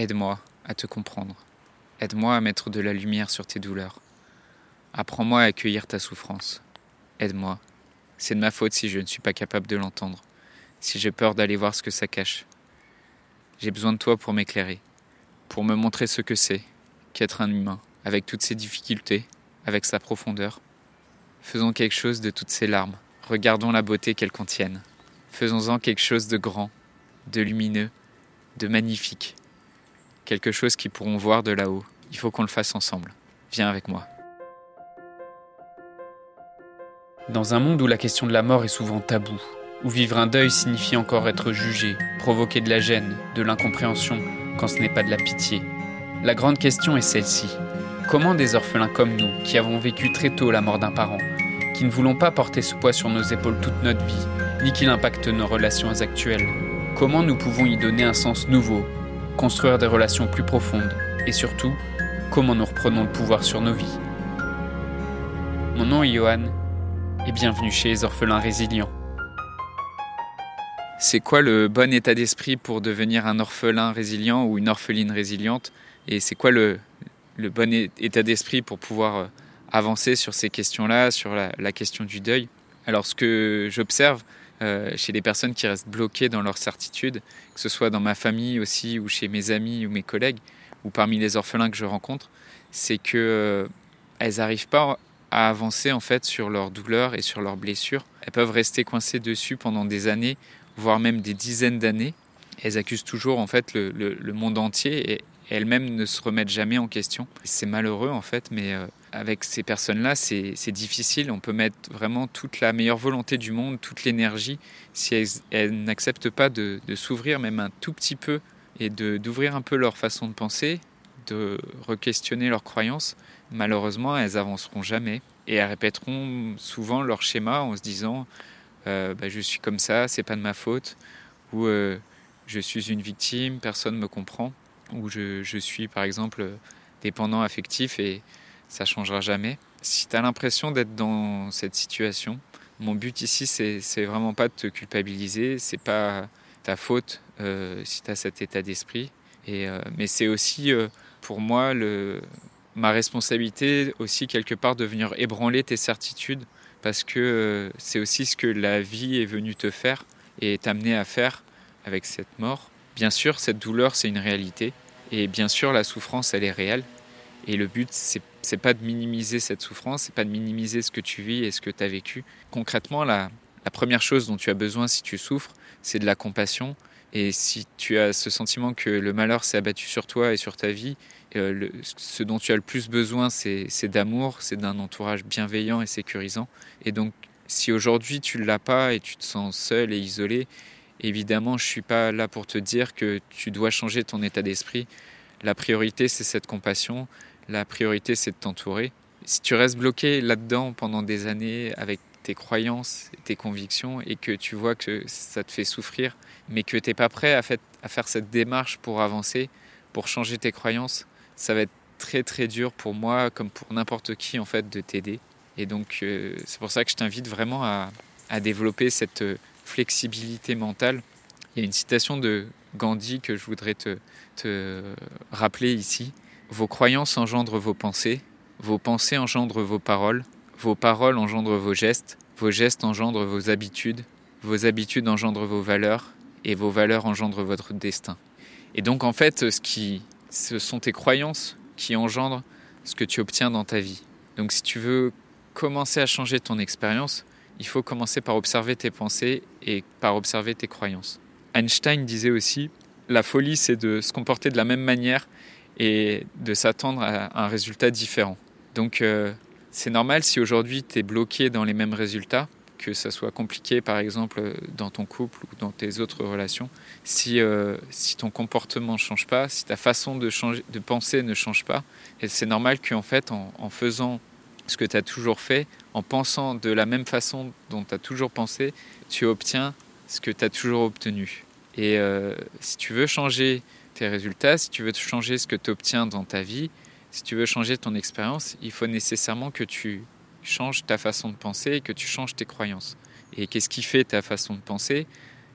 Aide-moi à te comprendre. Aide-moi à mettre de la lumière sur tes douleurs. Apprends-moi à accueillir ta souffrance. Aide-moi. C'est de ma faute si je ne suis pas capable de l'entendre, si j'ai peur d'aller voir ce que ça cache. J'ai besoin de toi pour m'éclairer, pour me montrer ce que c'est qu'être un humain, avec toutes ses difficultés, avec sa profondeur. Faisons quelque chose de toutes ces larmes, regardons la beauté qu'elles contiennent. Faisons-en quelque chose de grand, de lumineux, de magnifique, quelque chose qu'ils pourront voir de là-haut. Il faut qu'on le fasse ensemble. Viens avec moi. Dans un monde où la question de la mort est souvent taboue, où vivre un deuil signifie encore être jugé, provoquer de la gêne, de l'incompréhension, quand ce n'est pas de la pitié, la grande question est celle-ci. Comment des orphelins comme nous, qui avons vécu très tôt la mort d'un parent, qui ne voulons pas porter ce poids sur nos épaules toute notre vie, ni qu'il impacte nos relations actuelles, comment nous pouvons y donner un sens nouveau, construire des relations plus profondes, et surtout, comment nous reprenons le pouvoir sur nos vies Mon nom est Johan, et bienvenue chez les orphelins résilients. C'est quoi le bon état d'esprit pour devenir un orphelin résilient ou une orpheline résiliente Et c'est quoi le, bon état d'esprit pour pouvoir euh, avancer sur ces questions-là, sur la, question du deuil? Alors ce que j'observe euh, chez les personnes qui restent bloquées dans leur certitude, que ce soit dans ma famille aussi ou chez mes amis ou mes collègues ou parmi les orphelins que je rencontre, c'est que euh, elles n'arrivent pas à avancer en fait sur leurs douleurs et sur leurs blessures. Elles peuvent rester coincées dessus pendant des années, voire même des dizaines d'années. Elles accusent toujours en fait le, monde entier et elles-mêmes ne se remettent jamais en question. C'est malheureux en fait, mais euh, avec ces personnes-là, c'est difficile. On peut mettre vraiment toute la meilleure volonté du monde, toute l'énergie, si elles, n'acceptent pas de, s'ouvrir même un tout petit peu et d'ouvrir un peu leur façon de penser, de re-questionner leurs croyances malheureusement, elles avanceront jamais et elles répéteront souvent leur schéma en se disant euh, bah, je suis comme ça, c'est pas de ma faute, ou euh, je suis une victime, personne ne me comprend, ou je, suis par exemple dépendant affectif ça changera jamais. Si tu as l'impression d'être dans cette situation, mon but ici, c'est vraiment pas de te culpabiliser, c'est pas ta faute euh, si tu as cet état d'esprit, mais c'est aussi pour moi ma responsabilité aussi quelque part de venir ébranler tes certitudes parce que euh, c'est aussi ce que la vie est venue te faire et t'amener à faire avec cette mort. Bien sûr, cette douleur, c'est une réalité et bien sûr, la souffrance, elle est réelle. Et le but, c'est, c'est pas de minimiser cette souffrance, c'est pas de minimiser ce que tu vis et ce que tu as vécu. Concrètement, la, première chose dont tu as besoin si tu souffres, c'est de la compassion. Et si tu as ce sentiment que le malheur s'est abattu sur toi et sur ta vie, euh, ce dont tu as le plus besoin, c'est d'amour, c'est d'un entourage bienveillant et sécurisant. Et donc, si aujourd'hui tu ne l'as pas et tu te sens seul et isolé, évidemment, je ne suis pas là pour te dire que tu dois changer ton état d'esprit. La priorité, c'est cette compassion. La priorité, c'est de t'entourer. Si tu restes bloqué là-dedans pendant des années avec tes croyances tes convictions et que tu vois que ça te fait souffrir, mais que tu n'es pas prêt à, faire cette démarche pour avancer, pour changer tes croyances, ça va être très très dur pour moi comme pour n'importe qui en fait de t'aider. Et donc euh, c'est pour ça que je t'invite vraiment à, développer cette euh, flexibilité mentale. Il y a une citation de Gandhi que je voudrais te rappeler ici. Vos croyances engendrent vos pensées, vos pensées engendrent vos paroles, vos paroles engendrent vos gestes, vos gestes engendrent vos habitudes, vos habitudes engendrent vos valeurs, et vos valeurs engendrent votre destin. Et donc en fait, ce qui ce sont tes croyances qui engendrent ce que tu obtiens dans ta vie. Donc si tu veux commencer à changer ton expérience, il faut commencer par observer tes pensées et par observer tes croyances. Einstein disait aussi, la folie c'est de se comporter de la même manière et de s'attendre à un résultat différent. Donc euh, c'est normal si aujourd'hui tu es bloqué dans les mêmes résultats, que ça soit compliqué par exemple dans ton couple ou dans tes autres relations, si, euh, si ton comportement ne change pas, si ta façon de, changer, de penser ne change pas, et c'est normal qu'en fait en, en, faisant ce que tu as toujours fait, en pensant de la même façon dont tu as toujours pensé, tu obtiens ce que tu as toujours obtenu. Et euh, si tu veux changer tes résultats, si tu veux changer ce que tu obtiens dans ta vie, si tu veux changer ton expérience, il faut nécessairement que tu change ta façon de penser et que tu changes tes croyances. Et qu'est-ce qui fait ta façon de penser?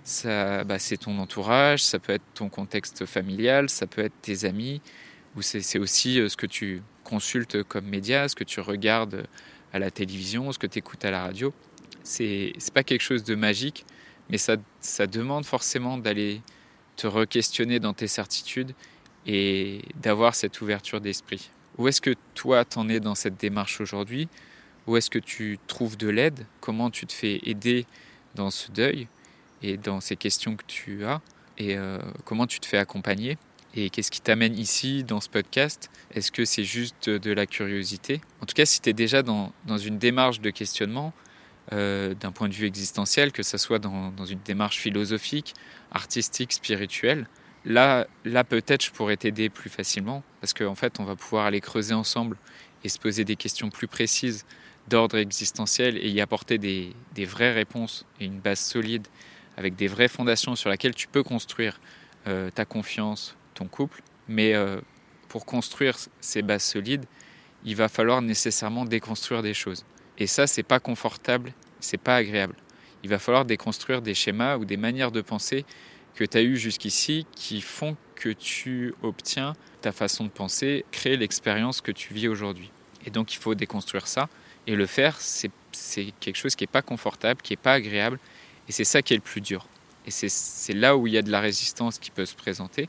Ça, bah, c'est ton entourage, ça peut être ton contexte familial, ça peut être tes amis, ou c'est aussi ce que tu consultes comme média, ce que tu regardes à la télévision, ce que tu écoutes à la radio. C'est pas quelque chose de magique, mais ça, ça demande forcément d'aller te re-questionner dans tes certitudes et d'avoir cette ouverture d'esprit. Où est-ce que toi t'en es dans cette démarche aujourd'hui? Où est-ce que tu trouves de l'aide? Comment tu te fais aider dans ce deuil et dans ces questions que tu as? Et euh, comment tu te fais accompagner? Et qu'est-ce qui t'amène ici dans ce podcast? Est-ce que c'est juste de la curiosité? En tout cas, si tu es déjà dans, dans, une démarche de questionnement, euh, d'un point de vue existentiel, que ce soit dans, une démarche philosophique, artistique, spirituelle, Là, là peut-être je pourrais t'aider plus facilement parce qu'en fait, on va pouvoir aller creuser ensemble et se poser des questions plus précises d'ordre existentiel et y apporter des, vraies réponses et une base solide avec des vraies fondations sur lesquelles tu peux construire euh, ta confiance, ton couple. Mais euh, pour construire ces bases solides, il va falloir nécessairement déconstruire des choses. Et ça, c'est pas confortable, c'est pas agréable. Il va falloir déconstruire des schémas ou des manières de penser que tu as eu jusqu'ici qui font que tu obtiens ta façon de penser, créer l'expérience que tu vis aujourd'hui. Et donc il faut déconstruire ça. Et le faire, c'est quelque chose qui n'est pas confortable, qui n'est pas agréable. Et c'est ça qui est le plus dur. Et c'est là où il y a de la résistance qui peut se présenter,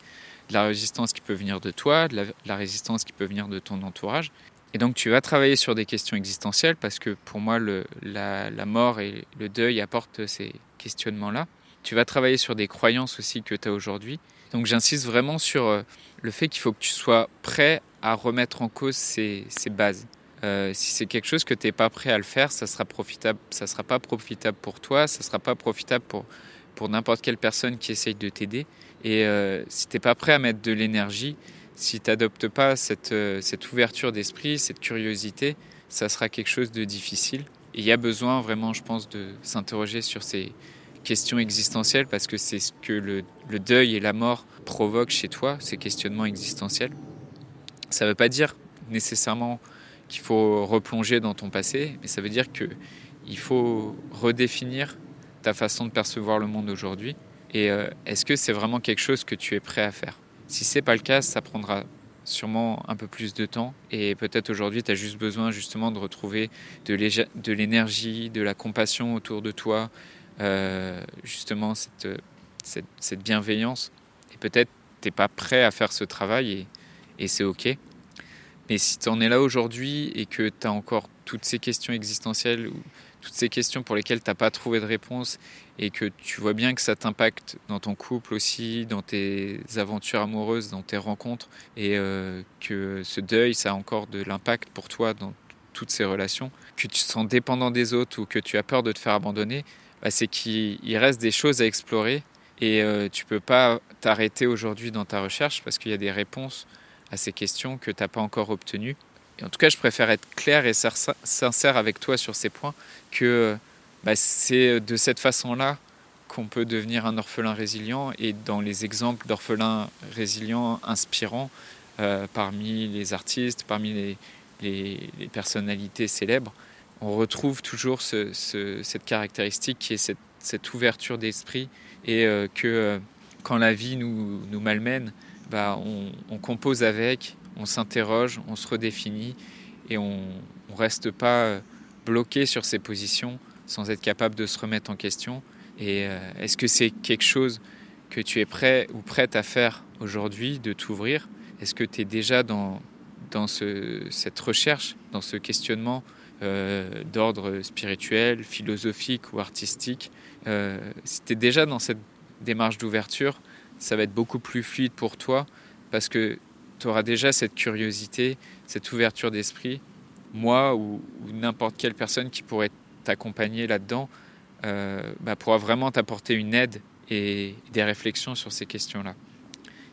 de la résistance qui peut venir de toi, de la, résistance qui peut venir de ton entourage. Et donc tu vas travailler sur des questions existentielles parce que pour moi, la mort et le deuil apportent ces questionnements-là. Tu vas travailler sur des croyances aussi que tu as aujourd'hui. Donc j'insiste vraiment sur euh, le fait qu'il faut que tu sois prêt à remettre en cause ces, bases. Euh, si c'est quelque chose que tu n'es pas prêt à le faire, ça sera profitable, ça sera pas profitable pour toi, ça sera pas profitable pour, pour n'importe quelle personne qui essaye de t'aider. Et euh, si tu n'es pas prêt à mettre de l'énergie, si tu n'adoptes pas cette, cette ouverture d'esprit, cette curiosité, ça sera quelque chose de difficile. Et il y a besoin vraiment, je pense, de s'interroger sur ces, questions existentielles parce que c'est ce que le, deuil et la mort provoquent chez toi, ces questionnements existentiels. Ça ne veut pas dire nécessairement qu'il faut replonger dans ton passé, mais ça veut dire qu'il faut redéfinir ta façon de percevoir le monde aujourd'hui. Et euh, est-ce que c'est vraiment quelque chose que tu es prêt à faire? Si c'est pas le cas, ça prendra sûrement un peu plus de temps et peut-être aujourd'hui tu as juste besoin justement de retrouver de l'énergie, de la compassion autour de toi, euh, justement cette, cette, bienveillance. Et peut-être tu n'es pas prêt à faire ce travail et, c'est OK. Mais si tu en es là aujourd'hui et que tu as encore toutes ces questions existentielles toutes ces questions pour lesquelles tu n'as pas trouvé de réponse et que tu vois bien que ça t'impacte dans ton couple aussi, dans tes aventures amoureuses, dans tes rencontres, et euh, que ce deuil, ça a encore de l'impact pour toi dans toutes ces relations, que tu te sens dépendant des autres ou que tu as peur de te faire abandonner, bah, c'est qu'il reste des choses à explorer et euh, tu peux pas t'arrêter aujourd'hui dans ta recherche parce qu'il y a des réponses à ces questions que tu n'as pas encore obtenues. En tout cas, je préfère être clair et sincère avec toi sur ces points que bah, c'est de cette façon-là qu'on peut devenir un orphelin résilient et dans les exemples d'orphelins résilients inspirants euh, parmi les artistes, parmi les personnalités célèbres, on retrouve toujours cette caractéristique qui est cette, ouverture d'esprit et euh, que euh, quand la vie nous, malmène, bah, on, compose avec, on s'interroge, on se redéfinit et on ne reste pas euh, bloqué sur ses positions sans être capable de se remettre en question. Et est-ce que c'est quelque chose que tu es prêt ou prête à faire aujourd'hui, de t'ouvrir? Est-ce que tu es déjà dans, cette recherche, dans ce questionnement euh, d'ordre spirituel, philosophique ou artistique? Euh, si tu es déjà dans cette démarche d'ouverture, ça va être beaucoup plus fluide pour toi parce que tu auras déjà cette curiosité, cette ouverture d'esprit. Moi ou, n'importe quelle personne qui pourrait t'accompagner là-dedans euh, bah, pourra vraiment t'apporter une aide et des réflexions sur ces questions-là.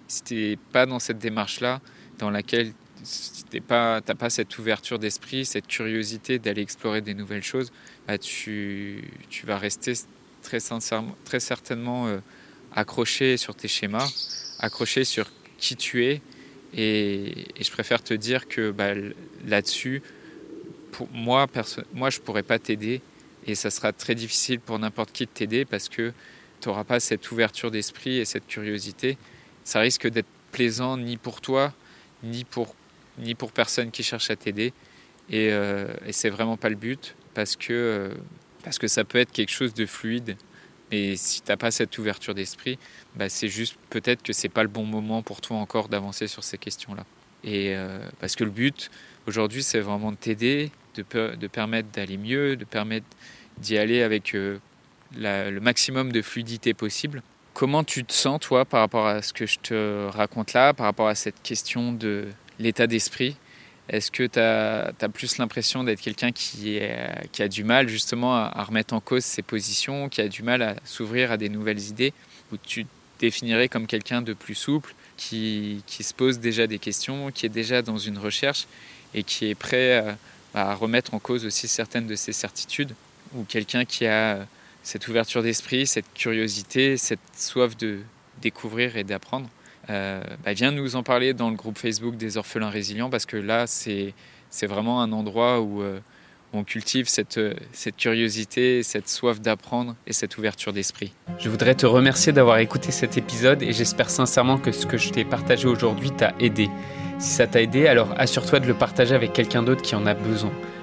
Si tu n'es pas dans cette démarche-là, dans laquelle si tu n'as pas, cette ouverture d'esprit, cette curiosité d'aller explorer des nouvelles choses, bah tu, vas rester très certainement euh, accroché sur tes schémas, accroché sur qui tu es. Et, je préfère te dire que bah, là-dessus, pour moi, moi, je pourrais pas t'aider. Et ça sera très difficile pour n'importe qui de t'aider parce que tu n'auras pas cette ouverture d'esprit et cette curiosité, ça risque d'être plaisant ni pour toi, ni pour, ni pour personne qui cherche à t'aider. Et, euh, et c'est vraiment pas le but parce que, euh, parce que ça peut être quelque chose de fluide. Et si tu n'as pas cette ouverture d'esprit, bah c'est juste peut-être que c'est pas le bon moment pour toi encore d'avancer sur ces questions-là. Et euh, parce que le but aujourd'hui, c'est vraiment de t'aider, de, permettre d'aller mieux, de permettre d'y aller avec euh, le maximum de fluidité possible. Comment tu te sens, toi, par rapport à ce que je te raconte là, par rapport à cette question de l'état d'esprit Est-ce que tu as, plus l'impression d'être quelqu'un qui, a du mal justement à, remettre en cause ses positions, qui a du mal à s'ouvrir à des nouvelles idées, ou tu te définirais comme quelqu'un de plus souple, qui, se pose déjà des questions, qui est déjà dans une recherche et qui est prêt à, à remettre en cause aussi certaines de ses certitudes, ou quelqu'un qui a cette ouverture d'esprit, cette curiosité, cette soif de découvrir et d'apprendre, euh, bah viens nous en parler dans le groupe Facebook des orphelins résilients parce que là, c'est vraiment un endroit où, euh, on cultive cette curiosité, cette soif d'apprendre et cette ouverture d'esprit. Je voudrais te remercier d'avoir écouté cet épisode et j'espère sincèrement que ce que je t'ai partagé aujourd'hui t'a aidé. Si ça t'a aidé, alors assure-toi de le partager avec quelqu'un d'autre qui en a besoin.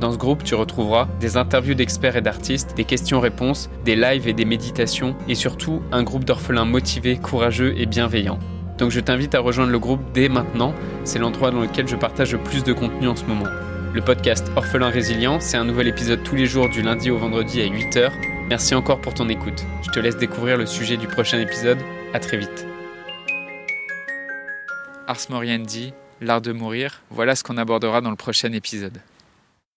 Dans ce groupe, tu retrouveras des interviews d'experts et d'artistes, des questions-réponses, des lives et des méditations, et surtout un groupe d'orphelins motivés, courageux et bienveillants. Donc je t'invite à rejoindre le groupe dès maintenant, c'est l'endroit dans lequel je partage le plus de contenu en ce moment. Le podcast Orphelin Résilient, c'est un nouvel épisode tous les jours du lundi au vendredi à 8h. Merci encore pour ton écoute. Je te laisse découvrir le sujet du prochain épisode. À très vite. Ars Moriendi, l'art de mourir, voilà ce qu'on abordera dans le prochain épisode.